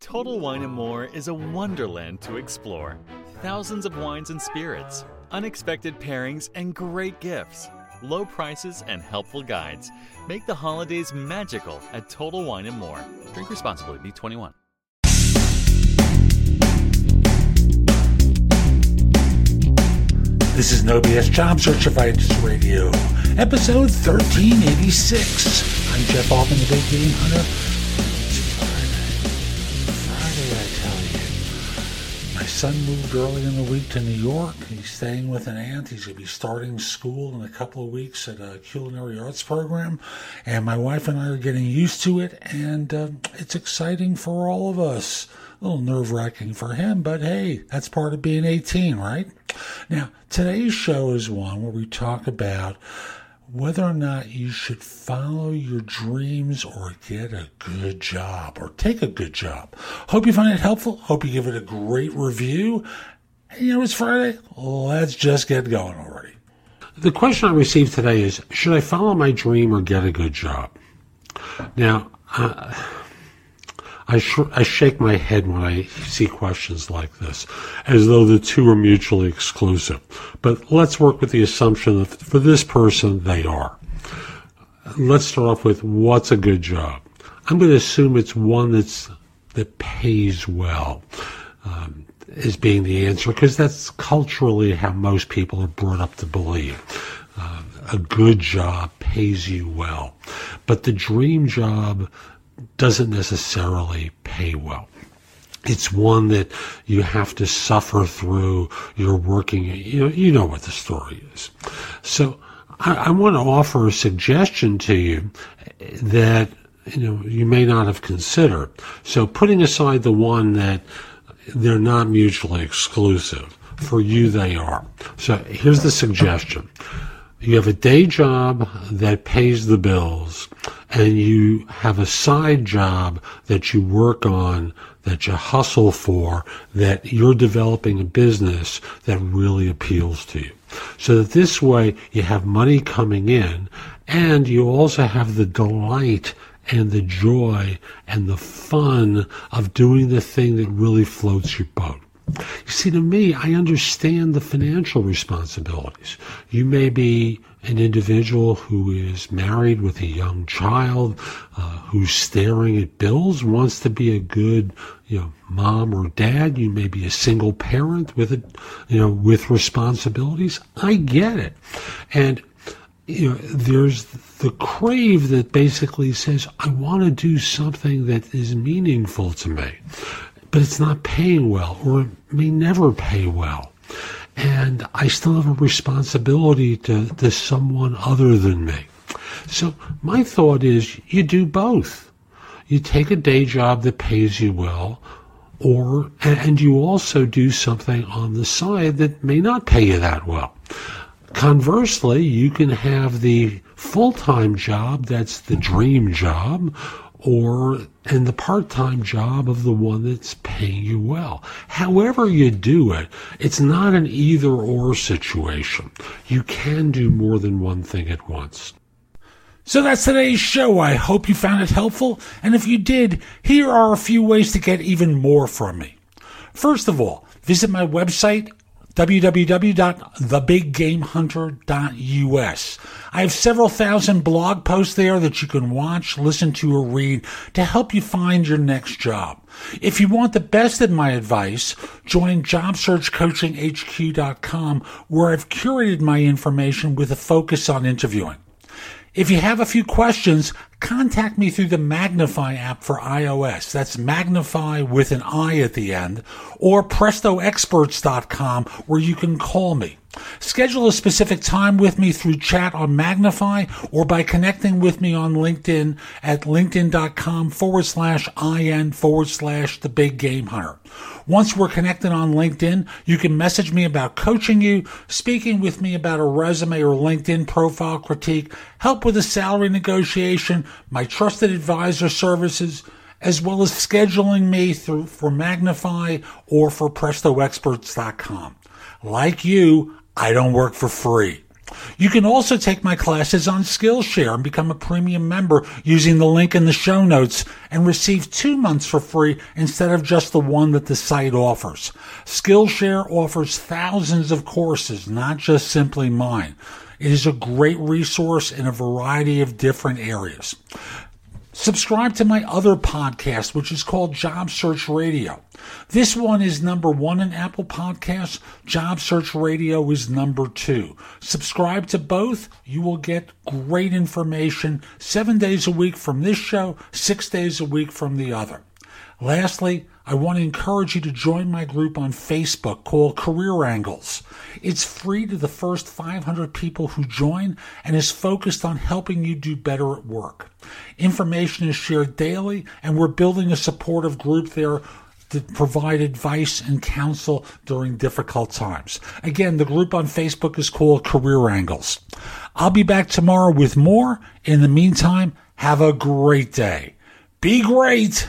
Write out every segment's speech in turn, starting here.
Total Wine and More is a wonderland to explore. Thousands of wines and spirits, unexpected pairings, and great gifts. Low prices and helpful guides make the holidays magical at Total Wine and More. Drink responsibly. Be 21. This is No BS Job Search Advice Radio, episode 1386. I'm Jeff Altman, the Big Game Hunter. My son moved early in the week to New York. He's staying with an aunt. He's going to be starting school in a couple of weeks at a culinary arts program. And my wife and I are getting used to it, and uh, it's exciting for all of us. A little nerve wracking for him, but hey, that's part of being 18, right? Now, today's show is one where we talk about whether or not you should follow your dreams or get a good job or take a good job. Hope you find it helpful. Hope you give it a great review. And you know, it's Friday. Let's just get going already. The question I received today is Should I follow my dream or get a good job? Now, uh, I, sh- I shake my head when I see questions like this, as though the two are mutually exclusive. But let's work with the assumption that for this person, they are. Let's start off with what's a good job. I'm going to assume it's one that's that pays well. Um, as being the answer because that's culturally how most people are brought up to believe. Uh, a good job pays you well, but the dream job doesn't necessarily pay well. It's one that you have to suffer through. You're working, you know, you know what the story is. So I, I want to offer a suggestion to you that, you know, you may not have considered. So putting aside the one that they're not mutually exclusive, for you they are. So here's the suggestion. You have a day job that pays the bills and you have a side job that you work on, that you hustle for, that you're developing a business that really appeals to you. So that this way you have money coming in and you also have the delight and the joy and the fun of doing the thing that really floats your boat. You see, to me, I understand the financial responsibilities. You may be an individual who is married with a young child, uh, who's staring at bills, wants to be a good, you know, mom or dad. You may be a single parent with a, you know, with responsibilities. I get it, and you know, there's the crave that basically says, I want to do something that is meaningful to me but it's not paying well or it may never pay well. And I still have a responsibility to, to someone other than me. So my thought is you do both. You take a day job that pays you well, or, and you also do something on the side that may not pay you that well. Conversely, you can have the full-time job that's the dream job, or in the part-time job of the one that's paying you well. However you do it, it's not an either or situation. You can do more than one thing at once. So that's today's show. I hope you found it helpful. And if you did, here are a few ways to get even more from me. First of all, visit my website www.thebiggamehunter.us. I have several thousand blog posts there that you can watch, listen to, or read to help you find your next job. If you want the best of my advice, join JobSearchCoachingHQ.com where I've curated my information with a focus on interviewing. If you have a few questions, contact me through the Magnifi app for iOS. That's Magnifi with an I at the end, or PrestoExperts.com where you can call me. Schedule a specific time with me through chat on Magnifi or by connecting with me on LinkedIn at linkedin.com forward slash IN forward slash the big game hunter. Once we're connected on LinkedIn, you can message me about coaching you, speaking with me about a resume or LinkedIn profile critique, help with a salary negotiation, my trusted advisor services, as well as scheduling me through for Magnifi or for PrestoExperts.com. Like you, I don't work for free. You can also take my classes on Skillshare and become a premium member using the link in the show notes and receive two months for free instead of just the one that the site offers. Skillshare offers thousands of courses, not just simply mine. It is a great resource in a variety of different areas. Subscribe to my other podcast, which is called Job Search Radio. This one is number one in Apple Podcasts. Job Search Radio is number two. Subscribe to both. You will get great information seven days a week from this show, six days a week from the other. Lastly, I want to encourage you to join my group on Facebook called Career Angles. It's free to the first 500 people who join and is focused on helping you do better at work. Information is shared daily, and we're building a supportive group there to provide advice and counsel during difficult times. Again, the group on Facebook is called Career Angles. I'll be back tomorrow with more. In the meantime, have a great day. Be great!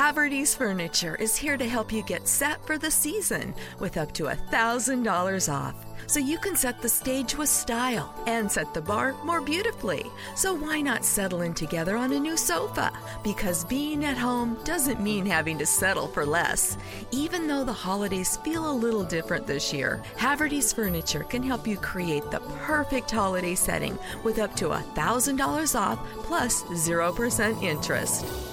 Haverty's Furniture is here to help you get set for the season with up to $1,000 off. So you can set the stage with style and set the bar more beautifully. So why not settle in together on a new sofa? Because being at home doesn't mean having to settle for less. Even though the holidays feel a little different this year, Haverty's Furniture can help you create the perfect holiday setting with up to $1,000 off plus 0% interest.